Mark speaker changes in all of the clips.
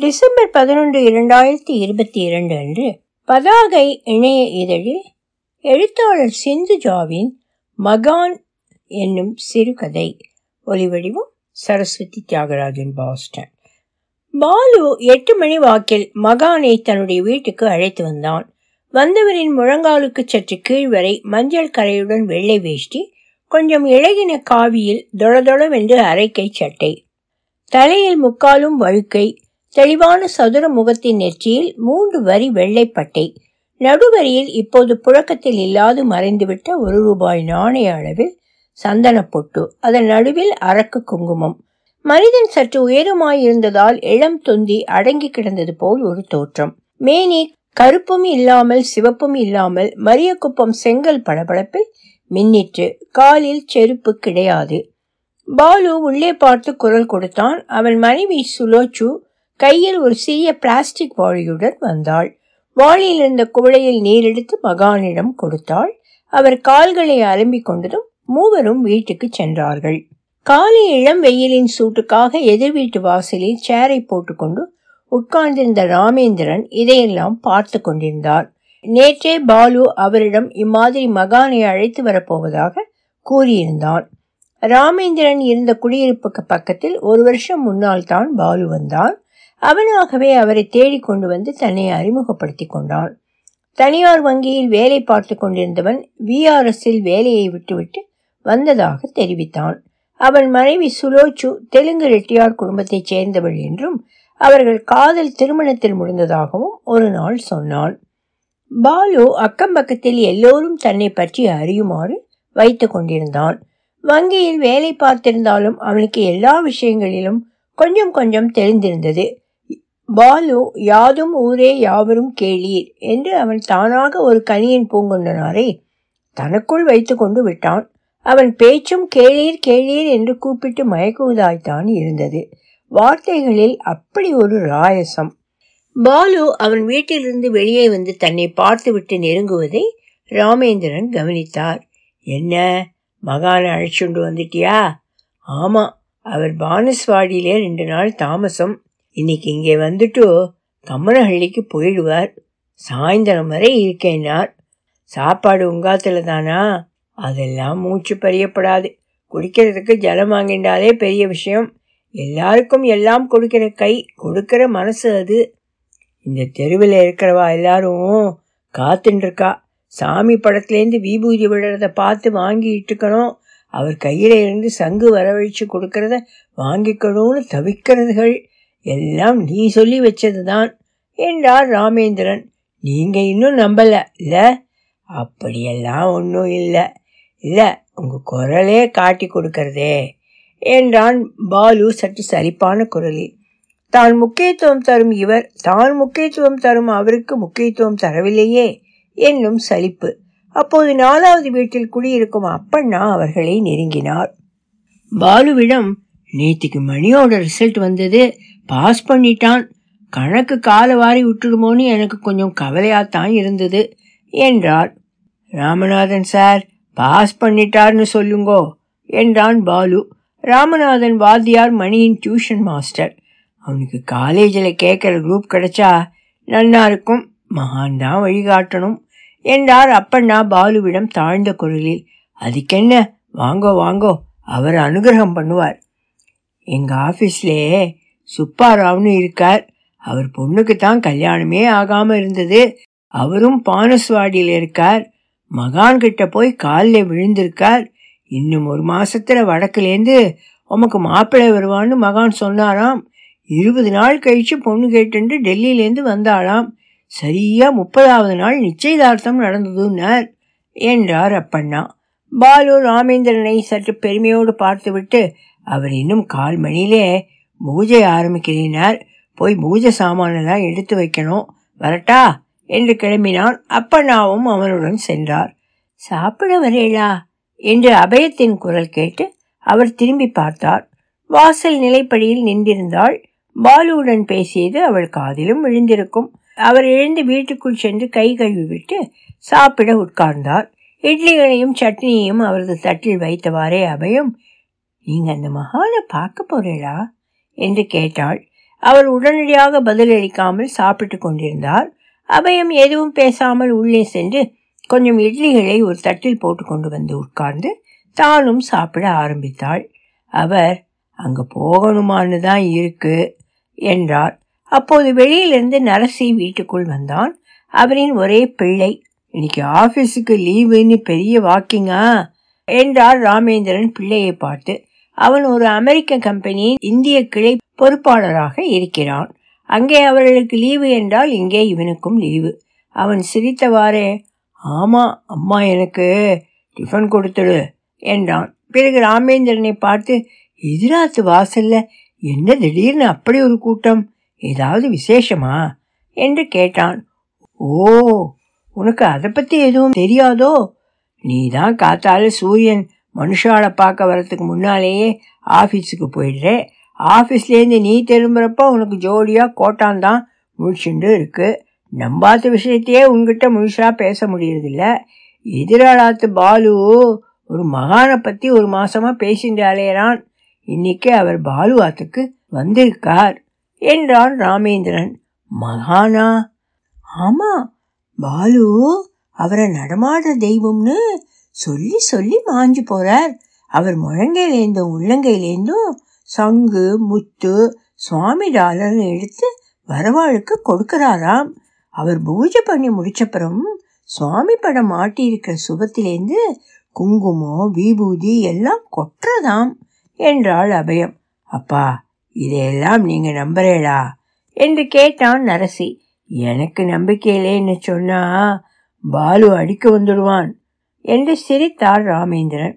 Speaker 1: December பதினொன்று இரண்டாயிரத்தி இருபத்தி இரண்டு அன்று பதாகை இணைய இதழில் எழுத்தாளர் சிந்துஜாவின் மகான் என்னும் சிறுகதை ஒலிவடிவம் சரஸ்வதி தியாகராஜன் பாஸ்டன். பாலு எட்டு மணி வாக்கில் மகானை தன்னுடைய வீட்டுக்கு அழைத்து வந்தான். வந்தவரின் முழங்காலுக்கு சற்று கீழ் வரை மஞ்சள் கரையுடன் வெள்ளை வேஷ்டி கொஞ்சம் இழகின காவியில் தொளதொளவென்று அரைக்கை சட்டை தலையில் முக்காலும் வழுக்கை தெளிவான சதுர முகத்தின் நெற்றியில் மூன்று வரி வெள்ளைப்பட்டை. நடுவரியில் இப்போது புழக்கத்தில் இல்லாது மறைந்துவிட்ட ஒரு ரூபாய் நாணய அளவில் சந்தன பொட்டு அதன் நடுவில் அரக்கு குங்குமம். மனிதன் சற்று உயரமாயிருந்ததால் இளம் தொந்தி அடங்கி கிடந்தது போல் ஒரு தோற்றம். மேனி கருப்பும் இல்லாமல் சிவப்பும் இல்லாமல் மரியக்குப்பம் செங்கல் பளபளப்பில் மின்னிற்று. காலில் செருப்பு கிடையாது. பாலு உள்ளே பார்த்து குரல் கொடுத்தான். அவன் மனைவி சுலோச்சு கையில் ஒரு சிறிய பிளாஸ்டிக் வாளியுடன் வந்தாள். வாளியில் இருந்த குவளையில் நீர் எடுத்து மகானிடம் கொடுத்தாள். அவர் கால்களை அலம்பிக் கொண்டதும் மூவரும் வீட்டுக்கு சென்றார்கள். காலை இளம் வெயிலின் சூட்டுக்காக எதிர் வீட்டு வாசலில் சேரை போட்டுக்கொண்டு உட்கார்ந்திருந்த ராமேந்திரன் இதையெல்லாம் பார்த்து கொண்டிருந்தார் நேற்றே பாலு அவரிடம் இம்மாதிரி மகானை அழைத்து வரப்போவதாக கூறியிருந்தான். ராமேந்திரன் இருந்த குடியிருப்புக்கு பக்கத்தில் ஒரு வருஷம் முன்னால் தான் பாலு வந்தான். அவனாகவே அவரை தேடிக்கொண்டு வந்து தன்னை அறிமுகப்படுத்தி கொண்டான் தனியார் வங்கியில் வேலை பார்த்து கொண்டிருந்தவன் விஆர்எஸ்ஸில் வேலையை விட்டுவிட்டு வந்ததாக தெரிவித்தான். அவன் மனைவி சுலோச்சு தெலுங்கு ரெட்டியார் குடும்பத்தைச் சேர்ந்தவள் என்றும் அவர்கள் காதல் திருமணத்தில் முடிந்ததாகவும் ஒரு நாள் சொன்னான் பாலு அக்கம் பக்கத்தில் எல்லோரும் தன்னை பற்றி அறியுமாறு வைத்து கொண்டிருந்தான். வங்கியில் வேலை பார்த்திருந்தாலும் அவனுக்கு எல்லா விஷயங்களிலும் கொஞ்சம் கொஞ்சம் தெரிந்திருந்தது. பாலு யாதும் ஊரே யாவரும் கேளீர் என்று அவன் தானாக ஒரு கனியின் பூங்கொண்டனாரை தனக்குள் வைத்து கொண்டு விட்டான். அவன் பேச்சும் கேளீர் கேளீர் என்று கூப்பிட்டு மயக்குவதாய்த்தான் இருந்தது. வார்த்தைகளில் அப்படி ஒரு ராயசம். பாலு அவன் வீட்டிலிருந்து வெளியே வந்து தன்னை பார்த்துவிட்டு நெருங்குவதை ராமேந்திரன் கவனித்தார். என்ன? மகானை அழைச்சுண்டு வந்துட்டியா? ஆமா அவர் பானஸ்வாடியிலே ரெண்டு நாள் தாமசம். இன்னைக்கு இங்கே வந்துட்டு கம்மனஹள்ளிக்கு போயிடுவார். சாயந்தரம் வரை இருக்கேனார். சாப்பாடு உங்காத்துல தானா? அதெல்லாம் மூச்சு பறியப்படாது. குடிக்கிறதுக்கு ஜலம் வாங்கிண்டாலே பெரிய விஷயம். எல்லாருக்கும் எல்லாம் கொடுக்கிற கை கொடுக்கிற மனசு அது. இந்த தெருவில் இருக்கிறவா எல்லாரும் காத்துட்டு இருக்கா சாமி படத்துலேருந்து விபூதி விடுறத பார்த்து வாங்கிட்டுக்கணும். அவர் கையில இருந்து சங்கு வரவழைச்சு கொடுக்கறத வாங்கிக்கணும்னு தவிக்கிறதுகள். எல்லாம் நீ சொல்லி வச்சதுதான் என்றார் ராமேந்திரன். நீங்க இன்னும் நம்பல. இல்ல அப்படியெல்லாம் ஒன்றும் இல்லை. இல்லை உங்க குரலே காட்டி கொடுக்கறதே என்றான் பாலு சற்று சரிப்பான குரலில். தான் முக்கியத்துவம் தரும் இவர் தான் முக்கியத்துவம் தரும் அவருக்கு முக்கியத்துவம் தரவில்லையே என்னும் சலிப்பு. அப்போது நாலாவது வீட்டில் குடியிருக்கும் அப்பண்ணா அவர்களை நெருங்கினார். பாலுவிடம் நேத்திக்கு மணியோட ரிசல்ட் வந்தது. பாஸ் பண்ணிட்டான். கணக்கு காலை வாரி விட்டுடுமோன்னு எனக்கு கொஞ்சம் கவலையாகத்தான் இருந்தது என்றார் ராமநாதன் சார் பாஸ் பண்ணிட்டார்னு சொல்லுங்கோ என்றான் பாலு. ராமநாதன் வாத்தியார் மணியின் டியூஷன் மாஸ்டர். அவனுக்கு காலேஜில் கேட்குற குரூப் கிடைச்சா நன்னா இருக்கும் மகான் தான் வழிகாட்டணும் என்றார் அப்பண்ணா பாலுவிடம் தாழ்ந்த குரலில். அதுக்கென்ன? வாங்கோ வாங்கோ அவர் அனுகிரகம் பண்ணுவார். எங்கள் ஆஃபீஸ்லே சுப்பாராவ்னு இருக்கார். அவர் பொண்ணுக்கு தான் கல்யாணமே ஆகாமல் இருந்தது. அவரும் பானஸ்வாடியில் இருக்கார். மகான் கிட்ட போய் காலில் விழுந்திருக்கார். இன்னும் ஒரு மாசத்துல வடக்குலேருந்து உமக்கு மாப்பிள்ளை வருவான்னு மகான் சொன்னாராம். இருபது நாள் கழிச்சு பொண்ணு கேட்டுட்டு டெல்லியிலேருந்து வந்தாளாம். சரியா முப்பதாவது நாள் நிச்சயதார்த்தம் நடந்ததுன்னார். என்றார் அப்பண்ணா. பாலு ராமேந்திரனை சற்று பெருமையோடு பார்த்துவிட்டு அவர் இன்னும் கால் மணியிலே பூஜை ஆரம்பிக்கிறீனார் போய் பூஜை சாமானெல்லாம் எடுத்து வைக்கணும். வரட்டா? என்று கிளம்பினான். அப்பண்ணாவும் அவனுடன் சென்றார். சாப்பிட வரேளா என்று அபயத்தின் குரல் கேட்டு அவர் திரும்பி பார்த்தார். வாசல் நிலைப்படியில் நின்றிருந்தாள். பாலுவுடன் பேசியது அவள் காதிலும் விழுந்திருக்கும். அவர் எழுந்து வீட்டுக்குள் சென்று கை கழுவி விட்டு சாப்பிட உட்கார்ந்தார். இட்லிகளையும் சட்னியையும் அவரது தட்டில் வைத்தவாறே அபயம் நீங்க அந்த மகானை பார்க்க போறீளா என்று கேட்டாள். அவர் உடனடியாக பதிலளிக்காமல் சாப்பிட்டு கொண்டிருந்தார். அபயம் எதுவும் பேசாமல் உள்ளே சென்று கொஞ்சம் இட்லிகளை ஒரு தட்டில் போட்டு கொண்டு வந்து உட்கார்ந்து தானும் சாப்பிட ஆரம்பித்தாள். அவர் அங்கே போகணுமான்னு தான் இருக்கு என்றார். அப்போது வெளியிலிருந்து நரசி வீட்டுக்குள் வந்தான். அவரின் ஒரே பிள்ளை. இன்னைக்கு ஆபீஸுக்கு லீவுன்னு பெரிய வாக்கிங்கா? என்றார் ராமேந்திரன் பிள்ளையை பார்த்து. அவன் ஒரு அமெரிக்க கம்பெனியின் இந்திய கிளை பொறுப்பாளராக இருக்கிறான். அங்கே அவர்களுக்கு லீவு என்றால் இங்கே இவனுக்கும் லீவு. அவன் சிரித்தவாறே ஆமா அம்மா எனக்கு டிஃபன் கொடுத்துடு என்றான். பிறகு ராமேந்திரனை பார்த்து எதிராத்து வாசல்ல என்ன திடீர்னு அப்படி ஒரு கூட்டம்? ஏதாவது விசேஷமா? என்று கேட்டான். ஓ உனக்கு அதை பத்தி எதுவும் தெரியாதோ? நீ தான் காத்தால சூரியன் மனுஷாவை பார்க்க வரத்துக்கு முன்னாலேயே ஆஃபீஸுக்கு போயிடுறேன் ஆஃபீஸ்லேருந்து நீ திரும்புறப்போ உனக்கு ஜோடியாக கோட்டான் தான் முழிச்சுண்டு இருக்கு. நம்பாத்த விஷயத்தையே உங்ககிட்ட முழுசாக பேச முடியறதில்ல. எதிராளாத்து பாலு ஒரு மகானை பற்றி ஒரு மாதமாக பேசிட்டு அலையறான் இன்னைக்கு அவர் பாலுவாத்துக்கு வந்திருக்கார் என்றான் ராமேந்திரன். மகானா? ஆமாம் பாலு அவரை நடமாடுற தெய்வம்னு சொல்லி சொல்லி மாஞ்சு போறார். அவர் முழங்கையிலேருந்தும் உள்ளங்கையிலேருந்தும் சங்கு முத்து சுவாமி டாலர்னு எடுத்து வரவாளுக்கு கொடுக்கறாராம். அவர் பூஜை பண்ணி முடிச்சப்புறம் சுவாமி படம் மாட்டியிருக்கிற சுபத்திலேருந்து குங்குமம் விபூதி எல்லாம் கொட்டுறதாம் என்றாள் அபயம். அப்பா இதையெல்லாம் நீங்க நம்புறேளா என்று கேட்டான் நரசி. எனக்கு நம்பிக்கையிலேன்னு சொன்னா பாலு அடிக்க வந்துடுவான். என்று சிரித்தார் ராமேந்திரன்.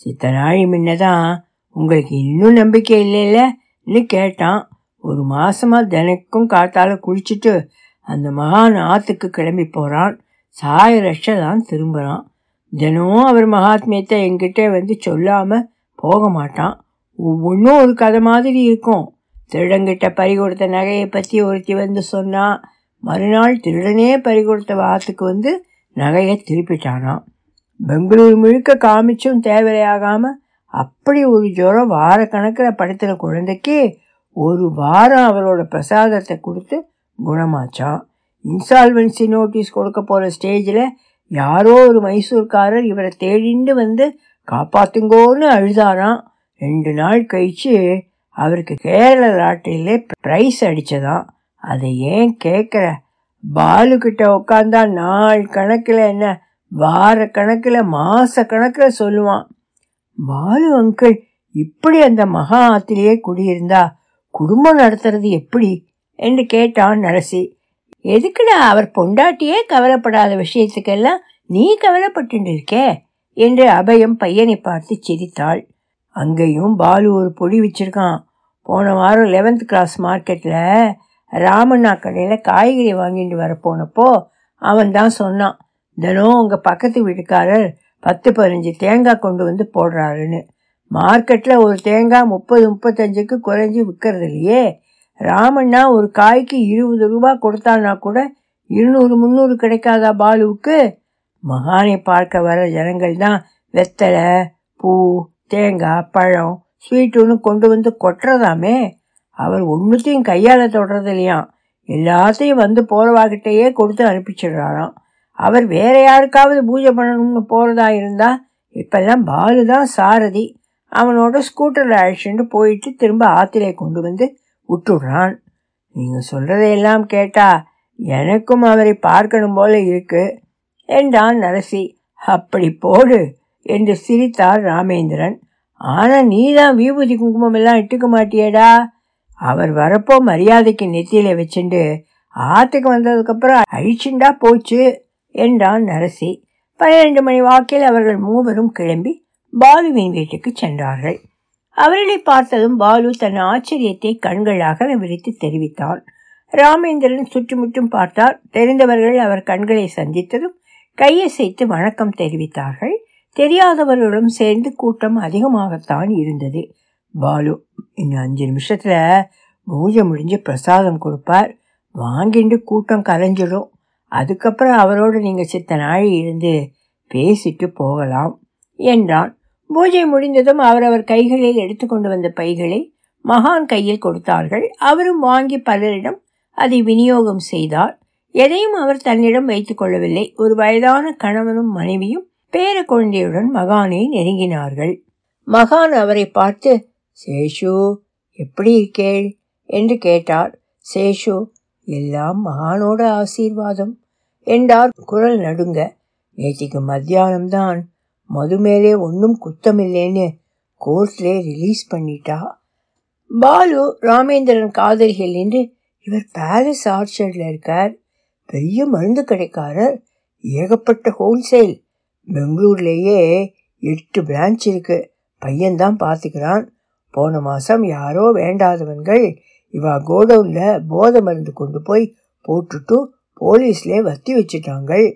Speaker 1: சித்தராழி முன்னதான் உங்களுக்கு இன்னும் நம்பிக்கை இல்லைல்லன்னு கேட்டான். ஒரு மாசமா தினக்கும் காத்தால குளிச்சுட்டு அந்த மகான் ஆத்துக்கு கிளம்பி போறான். சாய ரஷ தான் திரும்புறான். தினம் அவர் மகாத்மியத்தை எங்கிட்ட வந்து சொல்லாம போக மாட்டான். ஒவ்வொன்றும் ஒரு கதை மாதிரி இருக்கும். திருடங்கிட்ட பறி கொடுத்த நகையை பற்றி ஒருத்தி வந்து சொன்னா மறுநாள் திருடனே பறி கொடுத்த வாத்துக்கு வந்து நகையை திருப்பிட்டானான் பெங்களூர் முழுக்க காமிச்சும் தேவையாகாம அப்படி ஒரு ஜுரம் வார கணக்கில் படுத்துற குழந்தைக்கு ஒரு வாரம் அவரோட பிரசாதத்தை கொடுத்து குணமாச்சான் இன்சால்வன்சி நோட்டீஸ் கொடுக்க போகிற ஸ்டேஜில் யாரோ ஒரு மைசூர்காரர் இவரை தேடிண்டு வந்து காப்பாத்துங்கோன்னு அழுதாராம். ரெண்டு நாள் கழிச்சு அவருக்கு கேரள லாட்டரியிலே ப்ரைஸ் அடித்ததான் அதை ஏன் கேட்குற? பாலு கிட்ட உட்காந்தா நாள் கணக்கில் என்ன? வார கணக்கில் மாச கணக்கில் சொல்லுவான். பாலு அங்கிள் இப்படி அந்த மகா ஆத்திலேயே குடியிருந்தா குடும்பம் நடத்துறது எப்படி? என்று கேட்டான் நரசி. எதுக்குடா அவர் பொண்டாட்டியே கவலைப்படாத விஷயத்துக்கெல்லாம் நீ கவலைப்பட்டு இருக்கே என்று அபயம் பையனை பார்த்து சிரித்தாள். அங்கேயும் பாலு ஒரு பொடி வச்சிருக்கான். போன வாரம் லெவன்த் கிளாஸ் மார்க்கெட்டில் ராமண்ணா கடையில் காய்கறி வாங்கிட்டு வர போனப்போ அவன் தான் சொன்னான். தினம் உங்கள் பக்கத்து வீட்டுக்காரர் பத்து பதினஞ்சு தேங்காய் கொண்டு வந்து போடுறாருன்னு. மார்க்கெட்டில் ஒரு தேங்காய் முப்பது முப்பத்தஞ்சுக்கு குறைஞ்சி விற்கிறது இல்லையே. ராமண்ணா ஒரு காய்க்கு இருபது ரூபா கொடுத்தான்னா கூட இருநூறு முந்நூறு கிடைக்காதா பாலுவுக்கு? மகானை பார்க்க வர ஜனங்கள் தான் வெத்தலை பூ தேங்காய் பழம் ஸ்வீட்டுன்னு கொண்டு வந்து கொட்டுறதாமே. அவர் ஒன்றுத்தையும் கையால் தொடுறது இல்லையாம் எல்லாத்தையும் வந்து போகிறவாகிட்டேயே கொடுத்து அனுப்பிச்சிடுறாராம். அவர் வேற யாருக்காவது பூஜை பண்ணணும்னு போகிறதா இருந்தால் இப்பெல்லாம் பாலு தான் சாரதி. அவனோட ஸ்கூட்டரில் அழைச்சிட்டு போயிட்டு திரும்ப ஆத்திரை கொண்டு வந்து விட்டுடுறான். நீங்கள் சொல்கிறதையெல்லாம் கேட்டா எனக்கும் அவரை பார்க்கணும் போல இருக்கு. என்றான் நரசி. அப்படி போடு என்று சிரித்தார் ராமேந்திரன். ஆனால் நீ தான் விபூதி குங்குமம் எல்லாம் இட்டுக்க மாட்டியடா. அவர் வரப்போ மரியாதைக்கு நெத்தியில வச்சுண்டு ஆத்துக்கு வந்ததுக்கப்புறம் அழிச்சுண்டா போச்சு. என்றான் நரசி. பன்னிரண்டு மணி வாக்கில் அவர்கள் மூவரும் கிளம்பி பாலுவின் வீட்டுக்கு சென்றார்கள். அவர்களை பார்த்ததும் பாலு தன் ஆச்சரியத்தை கண்களாக விரித்து தெரிவித்தான். ராமேந்திரன் சுற்றுமுற்றும் பார்த்தார். தெரிந்தவர்கள் அவர் கண்களை சந்தித்ததும் கையசைத்து வணக்கம் தெரிவித்தார்கள். தெரியாதவர்களும் சேர்ந்து கூட்டம் அதிகமாகத்தான் இருந்தது. பாலு இன்னும் அஞ்சு நிமிஷத்துல பூஜை முடிஞ்சு பிரசாதம் கொடுப்பார். வாங்கிட்டு கூட்டம் கலைஞ்சிடும். அதுக்கப்புறம் அவரோடு நீங்கள் சித்த நாழி இருந்து பேசிட்டு போகலாம் என்றான். பூஜை முடிந்ததும் அவரவர் கைகளில் எடுத்துக்கொண்டு வந்த பைகளை மகான் கையில் கொடுத்தார்கள். அவரும் வாங்கி பலரிடம் அதை விநியோகம் செய்தார். எதையும் அவர் தன்னிடம் வைத்துக் கொள்ளவில்லை. ஒரு வயதான கணவனும் மனைவியும் பேர குழந்தையுடன் மகானை நெருங்கினார்கள். மகான் அவரை பார்த்து சேஷு எப்படி இருக்கேள்? என்று கேட்டார். சேஷு எல்லாம் மகானோட ஆசீர்வாதம். என்றார். குரல் நடுங்க நேற்றுக்கு மத்தியானம்தான். மது மேலே ஒன்றும் குத்தமில்லைன்னு கோர்ட்லே ரிலீஸ் பண்ணிட்டா. பாலு ராமேந்திரன் காதலிகள் என்று இவர் பேலஸ் ஆர்ச்சர்டில் இருக்கார். பெரிய மருந்து கடைக்காரர். ஏகப்பட்ட ஹோல்சேல் பெங்களூர்லேயே எட்டு பிரான்ச் இருக்கு. பையன்தான் பார்த்துக்கிறான். போன மாதம் யாரோ வேண்டாதவன்கள் இவா கோடவுனில் போதை மருந்து கொண்டு போய் போட்டுட்டு போலீஸ்லே வத்தி வச்சுட்டாங்கள்.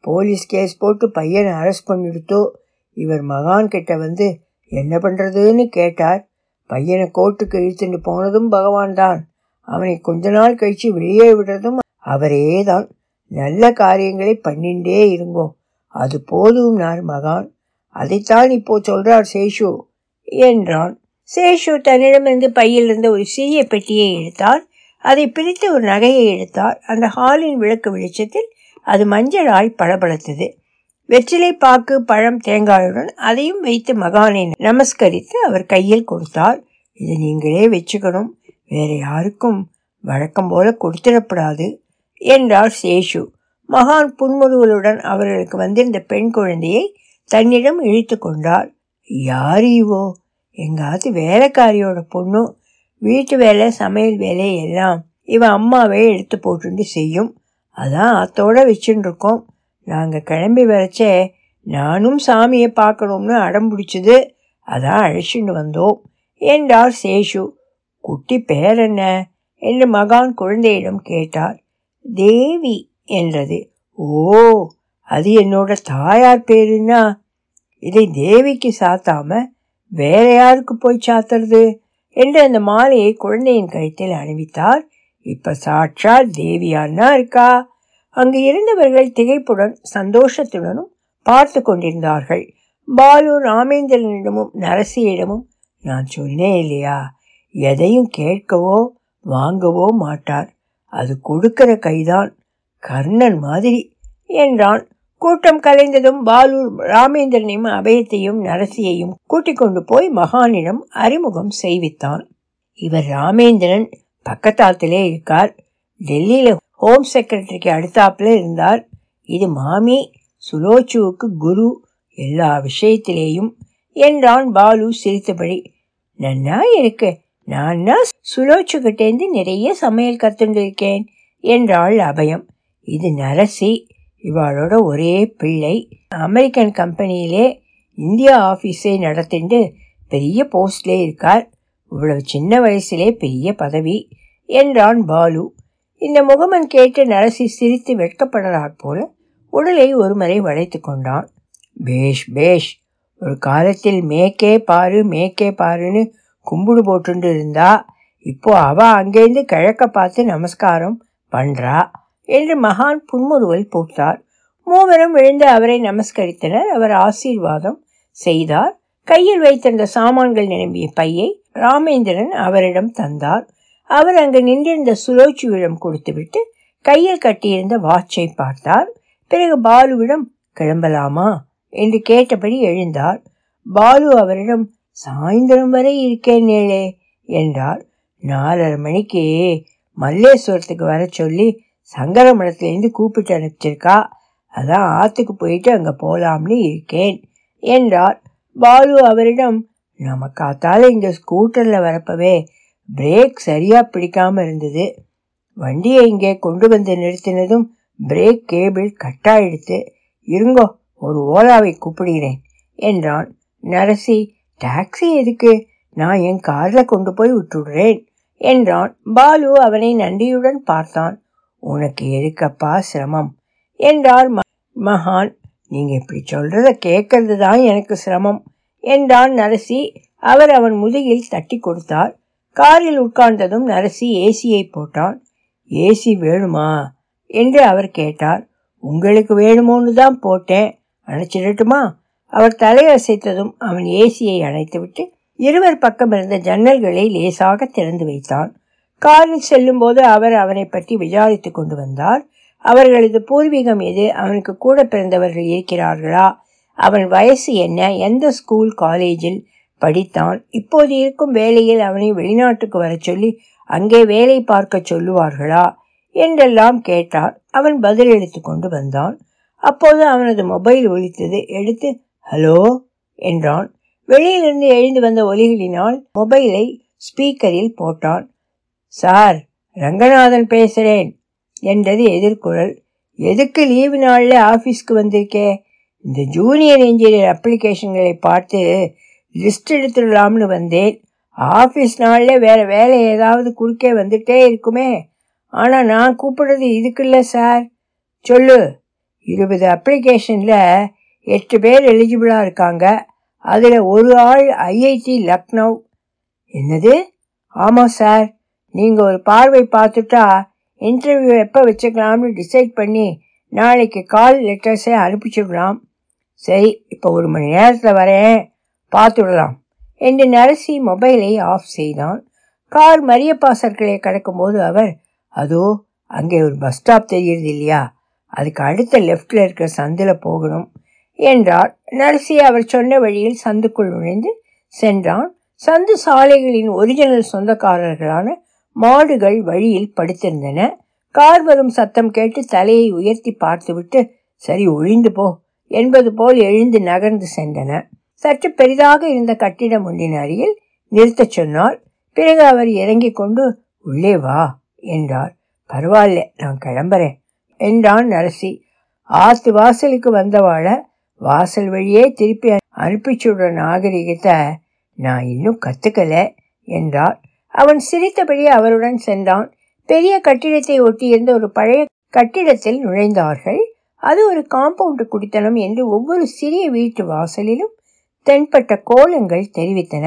Speaker 1: போலீஸ் கேஸ் போட்டு பையனை அரெஸ்ட் பண்ணிடுத்தோ. இவர் மகான் கிட்ட வந்து என்ன பண்ணுறதுன்னு கேட்டார். பையனை கோர்ட்டுக்கு இழுத்துட்டு போனதும் பகவான் தான். அவனை கொஞ்ச நாள் கழித்து வெளியே விடுறதும் அவரே தான். நல்ல காரியங்களை பண்ணிண்டே இருங்கோ. அது போதும் நான் மகான். அதைத்தான் இப்போ சொல்றார் சேஷு என்றான். சேஷு தன்னிடமிருந்து பையிலிருந்து ஒரு சிறிய பெட்டியை எடுத்தார் அதை பிரித்து ஒரு நகையை எடுத்தார் அந்த ஹாலின் விளக்கு வெளிச்சத்தில் அது மஞ்சளாய் பளபளத்தது. வெற்றிலை பாக்கு பழம் தேங்காயுடன் அதையும் வைத்து மகானை நமஸ்கரித்து அவர் கையில் கொடுத்தார் இது நீங்களே வச்சுக்கணும். வேற யாருக்கும் வழக்கம் போல கொடுத்துடப்படாது என்றார் சேஷு. மகான் புன்முறுவலுடன் அவர்களுக்கு வந்திருந்த பெண் குழந்தையை தன்னிடம் இழுத்து கொண்டார் யார் இவோ? எங்காத்து வேலைக்காரியோட பொண்ணு வீட்டு வேலை சமையல் வேலை எல்லாம் இவன் அம்மாவே எடுத்து போட்டுண்டு செய்யும். அதான் அத்தோட வச்சுட்டு நாங்கள் கிளம்பி வரைச்சே நானும் சாமியை பார்க்கணும்னு அடம் பிடிச்சது. அதான் அழைச்சிட்டு வந்தோம். என்றார் சேஷு குட்டி பேர் என்ன? என்று மகான் குழந்தையிடம் கேட்டார். தேவி என்றது. ஓ அது என்னோட தாயார் பேருன்னா இதை தேவிக்கு சாத்தாம வேற யாருக்கு போய் சாத்துறது? என்று அந்த மாலையை குழந்தையின் கழுத்தில் அணிவித்தார். இப்ப சாட்சா தேவியான்னா இருக்கா? அங்கு இருந்தவர்கள் திகைப்புடன் சந்தோஷத்துடனும் பார்த்து கொண்டிருந்தார்கள். பாலு ராமேந்திரனிடமும் நரசியிடமும் நான் சொன்னேன் இல்லையா? எதையும் கேட்கவோ வாங்கவோ மாட்டார். அது கொடுக்கிற கைதான். கர்ணன் மாதிரி என்றான் கூட்டம் கலைந்ததும் பாலு ராமேந்திரனையும் அபயத்தையும் நரசியையும் கூட்டிக் கொண்டு போய் மகானிடம் அறிமுகம் செய்வித்தான். இவர் ராமேந்திரன் பக்கத்தாத்திலே இருக்கார். டெல்லியில ஹோம் செக்ரட்டரிக்கு அடுத்தாப்புல இருந்தார். இது மாமி சுலோச்சுவுக்கு குரு எல்லா விஷயத்திலேயும் என்றான் பாலு சிரித்தபடி. நன்னா இருக்கு. நான் சுலோச்சுக்கிட்டேந்து நிறைய சமையல் கத்துண்டிருக்கேன் என்றாள் அபயம். இது நரசி. இவாளோட ஒரே பிள்ளை. அமெரிக்கன் கம்பெனியிலே இந்தியா ஆஃபீஸை நடத்திண்டு பெரிய போஸ்ட்லே இருக்கார். இவ்வளவு சின்ன வயசிலே பெரிய பதவி. என்றான் பாலு. இந்த முகமன் கேட்டு நரசி சிரித்து வெட்கப்படுறாற் போல உடலை ஒருமுறை வளைத்து கொண்டான். பேஷ் பேஷ் ஒரு காலத்தில் மேக்கே பாரு மேக்கே பாருன்னு கும்பிடு போட்டுண்டு இருந்தா இப்போ அவ அங்கேருந்து கிழக்க பார்த்து நமஸ்காரம் பண்றா. என்று மகான் புன்முறுவல் போட்டார். மூவரும் விழுந்து அவரை நமஸ்கரித்தனர். அவர் ஆசீர்வாதம் செய்தார். கையில் வைத்திருந்த சாமான்கள் நிரம்பிய பையை ராமேந்திரன் அவரிடம் தந்தார். அவர் அங்கு நின்றிருந்த சுலோச்சுவிடம் கொடுத்துவிட்டு கையில் கட்டியிருந்த வாட்சை பார்த்தார். பிறகு பாலுவிடம் கிளம்பலாமா? என்று கேட்டபடி எழுந்தார். பாலு அவரிடம் சாயந்தரம் வரை இருக்கேன் நேளே என்றார். நாலரை மணிக்கு மல்லேஸ்வரத்துக்கு வர சொல்லி சங்கரமடத்துலேருந்து கூப்பிட்டு அனுப்பிச்சிருக்கா? அதான் ஆற்றுக்கு போயிட்டு அங்கே போகலாம்னு இருக்கேன் என்றார். பாலு அவரிடம் நம்ம காத்தால இந்த ஸ்கூட்டரில் வரப்பவே பிரேக் சரியாக பிடிக்காமல் இருந்தது. வண்டியை இங்கே கொண்டு வந்து நிறுத்தினதும் பிரேக் கேபிள் கட்டாயிடுத்து இருங்கோ ஒரு ஓலாவை கூப்பிடுகிறேன் என்றான். நரசி டாக்ஸி எதுக்கு? நான் என் காரில் கொண்டு போய் விட்டுடுறேன் என்றான். பாலு அவனை நன்றியுடன் பார்த்தான். உனக்கு எதுக்கப்பா சிரமம்? என்றார் மகான். நீங்க இப்படி சொல்றத கேட்கறது தான் எனக்கு சிரமம் என்றான் நரசி. அவர் அவன் முதுகில் தட்டி கொடுத்தார். காரில் உட்கார்ந்ததும் நரசி ஏசியை போட்டான். ஏசி வேணுமா? என்று அவர் கேட்டார். உங்களுக்கு வேணுமோன்னு தான் போட்டேன். அணைச்சிடட்டுமா? அவர் தலையசைத்ததும் அவன் ஏசியை அணைத்துவிட்டு இருவர் பக்கம் இருந்த ஜன்னல்களை லேசாக திறந்து வைத்தான். காரில் செல்லும்போது அவர் அவனை பற்றி விசாரித்துக் கொண்டு வந்தார். அவர்களது பூர்வீகம் எது? அவனுக்கு கூட பிறந்தவர்கள் இருக்கிறார்களா? அவன் வயசு என்ன? எந்த ஸ்கூல் காலேஜில் படித்தான்? இப்போது இருக்கும் வேலையில் அவனை வெளிநாட்டுக்கு வர சொல்லி அங்கே வேலை பார்க்க சொல்லுவார்களா? என்றெல்லாம் கேட்டார். அவன் பதிலளித்து கொண்டு வந்தான். அப்போது அவனது மொபைல் ஒலித்தது. எடுத்து ஹலோ என்றான். வெளியிலிருந்து எழுந்து வந்த ஒலிகளினால் மொபைலை ஸ்பீக்கரில் போட்டான். சார் ரங்கநாதன் பேசுகிறேன் என்றது எதிர்குரல். எதுக்கு லீவு நாளில் ஆஃபீஸ்க்கு வந்திருக்கே? இந்த ஜூனியர் இன்ஜினியர் அப்ளிகேஷன்களை பார்த்து லிஸ்ட் எடுத்துடலாம்னு வந்தேன். ஆஃபீஸ் நாளில் வேறு வேலை ஏதாவது குறுக்கே வந்துட்டே இருக்குமே. ஆனால் நான் கூப்பிடுறது இதுக்கு இல்லை சார். சொல்லு. இருபது அப்ளிகேஷனில் எட்டு பேர் எலிஜிபிளாக இருக்காங்க. அதில் ஒரு ஆள் ஐஐடி லக்னோ. என்னது? ஆமாம் சார். நீங்கள் ஒரு பார்வை பார்த்துட்டா இன்டர்வியூ எப்போ வச்சுக்கலாம்னு டிசைட் பண்ணி நாளைக்கு கால் லெட்டர்ஸை அனுப்பிச்சுடலாம். சரி இப்போ ஒரு மணி நேரத்தில் வரேன். பார்த்துடலாம் என்று நரசி மொபைலை ஆஃப் செய்தான். கார் மரியப்பா சர்க்கிளை கடக்கும்போது அவர் அதோ அங்கே ஒரு பஸ் ஸ்டாப் தெரியுது இல்லையா? அதுக்கு அடுத்த லெஃப்டில் இருக்கிற சந்தில் போகணும். என்றார். நரசி அவர் சொன்ன வழியில் சந்துக்குள் நுழைந்து சென்றான். சந்து சாலைகளின் ஒரிஜினல் சொந்தக்காரர்களான மாடுகள் வழியில் படுத்திருந்தன. கார் வரும் சத்தம் கேட்டு தலையை உயர்த்தி பார்த்துவிட்டு சரி ஒழிந்து போ என்பது போல் எழுந்து நகர்ந்து சென்றன. சற்று பெரிதாக இருந்த கட்டிடம் ஒன்றின் அருகில் நிறுத்தச் சொன்னால் பிறகு அவர் இறங்கிக் கொண்டு உள்ளே வா என்றார். பரவாயில்ல நான் கிளம்புறேன் என்றான் நரசி. ஆத்து வாசலுக்கு வந்தவாழ வாசல் வழியே திருப்பி அனுப்பிச்சுடுற நாகரிகத்தை நான் இன்னும் கத்துக்கல என்றார் அவன் சிரித்தபடி அவருடன் சென்றான். பெரிய கட்டிடத்தை ஒட்டியிருந்த ஒரு பழைய கட்டிடத்தில் நுழைந்தார்கள். அது ஒரு காம்பவுண்டு குடித்தனம் என்று ஒவ்வொரு சிறிய வீட்டு வாசலிலும் தென்பட்ட கோலங்கள் தெரிவித்தன.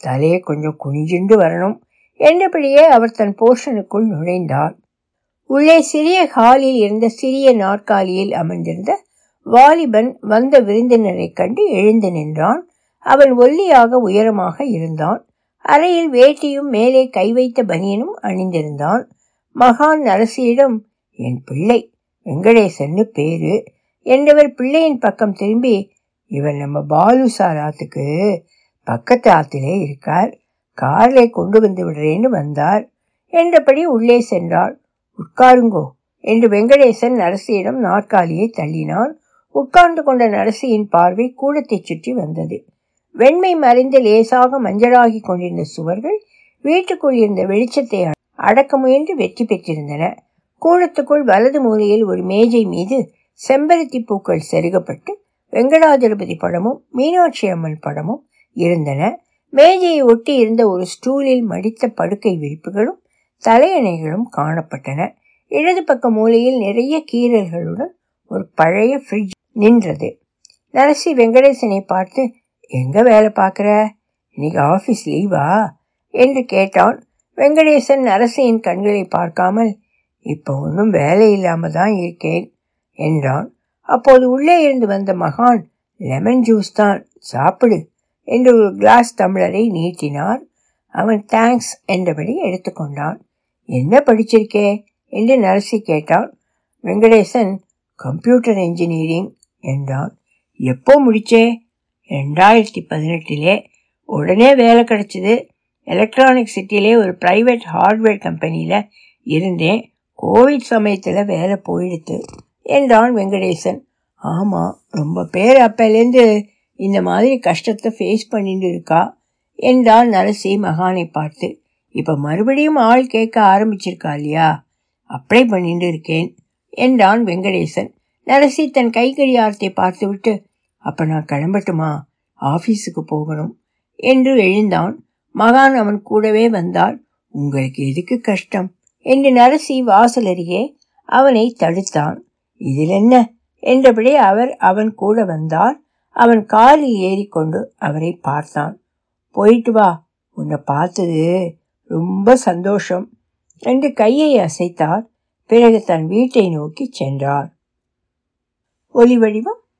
Speaker 1: தலையை கொஞ்சம் குனிஞ்சுண்டு வரணும் என்றபடியே அவர் தன் போர்ஷனுக்குள் நுழைந்தார். உள்ளே சிறிய ஹாலில் இருந்த சிறிய நாற்காலியில் அமர்ந்திருந்த வாலிபன் வந்த விருந்தினரை கண்டு எழுந்து நின்றான். அவன் ஒல்லியாக உயரமாக இருந்தான். அறையில் வேட்டியும் மேலே கை வைத்த பனியனும் அணிந்திருந்தான். மகான் நரசியிடம் என் பிள்ளை வெங்கடேசன்னு பேரு. என்றவர் பிள்ளையின் பக்கம் திரும்பி இவர் நம்ம பாலு சார் ஆத்துக்கு பக்கத்து ஆத்திலே இருக்கார். கார்ல கொண்டு வந்து விடுறேன்னு வந்தார் என்றபடி உள்ளே சென்றாள். உட்காருங்கோ என்று வெங்கடேசன் நரசியிடம் நாற்காலியை தள்ளினான். உட்கார்ந்து கொண்ட நரசியின் பார்வை கூடத்தை சுற்றி வந்தது. வெண்மை மறைந்து லேசாக மஞ்சளாகி கொண்டிருந்த சுவர்கள் வீட்டுக்குள் இருந்த வெளிச்சத்தை அடக்க முயன்று வெற்றி பெற்றிருந்தன. கூடத்துக்குள் வலது மூலையில் ஒரு மேஜை மீது செம்பருத்தி பூக்கள் செருகப்பட்டு வெங்கடாஜலபதி படமும் மீனாட்சி அம்மன் படமும் இருந்தன. மேஜையை ஒட்டி இருந்த ஒரு ஸ்டூலில் மடித்த படுக்கை விரிப்புகளும் தலையணைகளும் காணப்பட்டன. இடது பக்க மூலையில் நிறைய கீரல்களுடன் ஒரு பழைய ஃப்ரிட்ஜ் நின்றது. நரசி வெங்கடேசனை பார்த்து எங்க வேலை பார்க்குற? இன்னைக்கு ஆஃபீஸ் லீவா என்று கேட்டான் வெங்கடேசன் நரசியின் கண்களை பார்க்காமல். இப்போ ஒன்றும் வேலை இல்லாமல் தான் இருக்கேன் என்றான். அப்போது உள்ளே இருந்து வந்த மகான் லெமன் ஜூஸ் தான் சாப்பிடு என்று ஒரு கிளாஸ் தமிழரை நீட்டினார் அவன் தேங்க்ஸ் என்றபடி எடுத்துக்கொண்டான். என்ன படிச்சிருக்கே? என்று நரசி கேட்டான். வெங்கடேசன் கம்ப்யூட்டர் இன்ஜினியரிங் என்றான். எப்போ முடிச்சே? ரெண்டாயிரத்தி பதினெட்டிலே உடனே வேலை கிடச்சிது. எலக்ட்ரானிக் சிட்டிலே ஒரு ப்ரைவேட் ஹார்ட்வேர் கம்பெனியில் இருந்தேன். கோவிட் சமயத்தில் வேலை போயிடுத்து. என்றான் வெங்கடேசன். ஆமாம் ரொம்ப பேர் அப்போலேருந்து இந்த மாதிரி கஷ்டத்தை ஃபேஸ் பண்ணிட்டு இருக்கா என்றான் நரசி மகானை பார்த்து. இப்போ மறுபடியும் ஆள் கேட்க ஆரம்பிச்சிருக்கா இல்லையா? அப்ளை பண்ணிட்டு இருக்கேன் என்றான் வெங்கடேசன். நரசி தன் கைகடியாரத்தை பார்த்துவிட்டு அப்போ நான் கிளம்பட்டுமா? ஆஃபீஸுக்கு போகணும். என்று எழுந்தான். மகான் அவன் கூடவே வந்தால் உங்களுக்கு எதுக்கு கஷ்டம்? என்று நரசி வாசலருகே அவனை தடுத்தான். இதில் என்ன? என்றபடி அவர் அவன் கூட வந்தார். அவன் காலில் ஏறிக்கொண்டு அவரை பார்த்தான். போயிட்டு வா. உன்னை பார்த்தது ரொம்ப சந்தோஷம் என்று கையை அசைத்தார். பிறகு தன் வீட்டை நோக்கி சென்றார். ஒலி வடிவம்